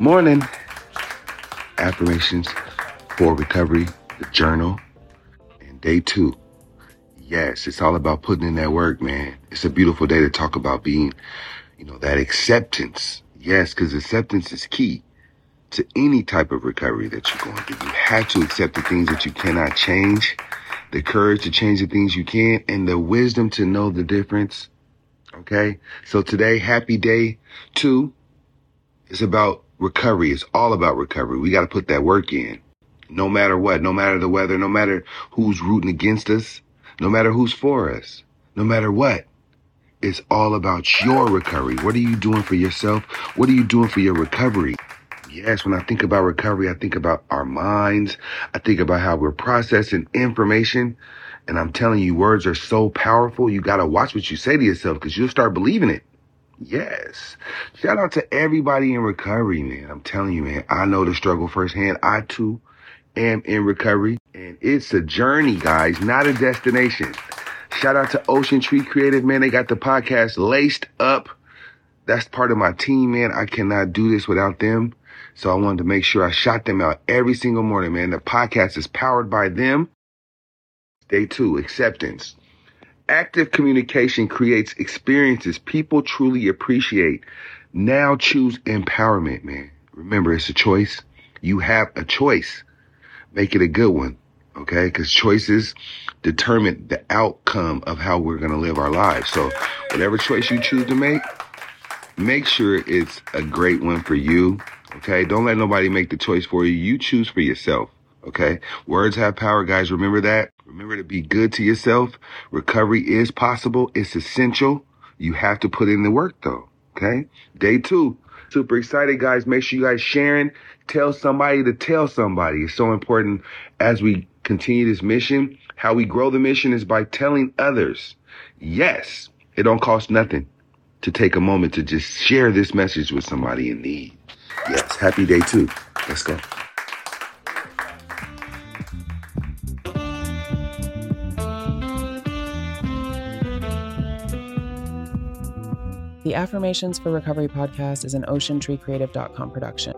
Morning. Affirmations for recovery, the journal, and day two. Yes, it's all about putting in that work, man. It's a beautiful day to talk about being, you know, that acceptance. Yes, because acceptance is key to any type of recovery that you're going through. You have to accept the things that you cannot change, the courage to change the things you can, and the wisdom to know the difference. Okay. So today, happy day two is about recovery. It's all about recovery. We got to put that work in. No matter what, no matter the weather, no matter who's rooting against us, no matter who's for us, no matter what. It's all about your recovery. What are you doing for yourself? What are you doing for your recovery? Yes, when I think about recovery, I think about our minds. I think about how we're processing information. And I'm telling you, words are so powerful. You got to watch what you say to yourself because you'll start believing it. Yes. Shout out to everybody in recovery, man. I'm telling you, man, I know the struggle firsthand. I too am in recovery and it's a journey, guys, not a destination. Shout out to Ocean Tree Creative, man. They got the podcast laced up. That's part of my team, man. I cannot do this without them. So I wanted to make sure I shot them out every single morning, man. The podcast is powered by them. Day two, acceptance. Active communication creates experiences people truly appreciate. Now choose empowerment, man. Remember, it's a choice. You have a choice. Make it a good one. Okay. Cause choices determine the outcome of how we're going to live our lives. So whatever choice you choose to make, make sure it's a great one for you. Okay. Don't let nobody make the choice for you. You choose for yourself. Okay. Words have power, guys. Remember that. Remember to be good to yourself. Recovery is possible. It's essential. You have to put in the work though. Okay. Day two. Super excited, guys. Make sure you guys sharing. Tell somebody to tell somebody. It's so important as we continue this mission. How we grow the mission is by telling others. Yes, it don't cost nothing to take a moment to just share this message with somebody in need. Yes, happy day two. Let's go. The Affirmations for Recovery podcast is an oceantreecreative.com production.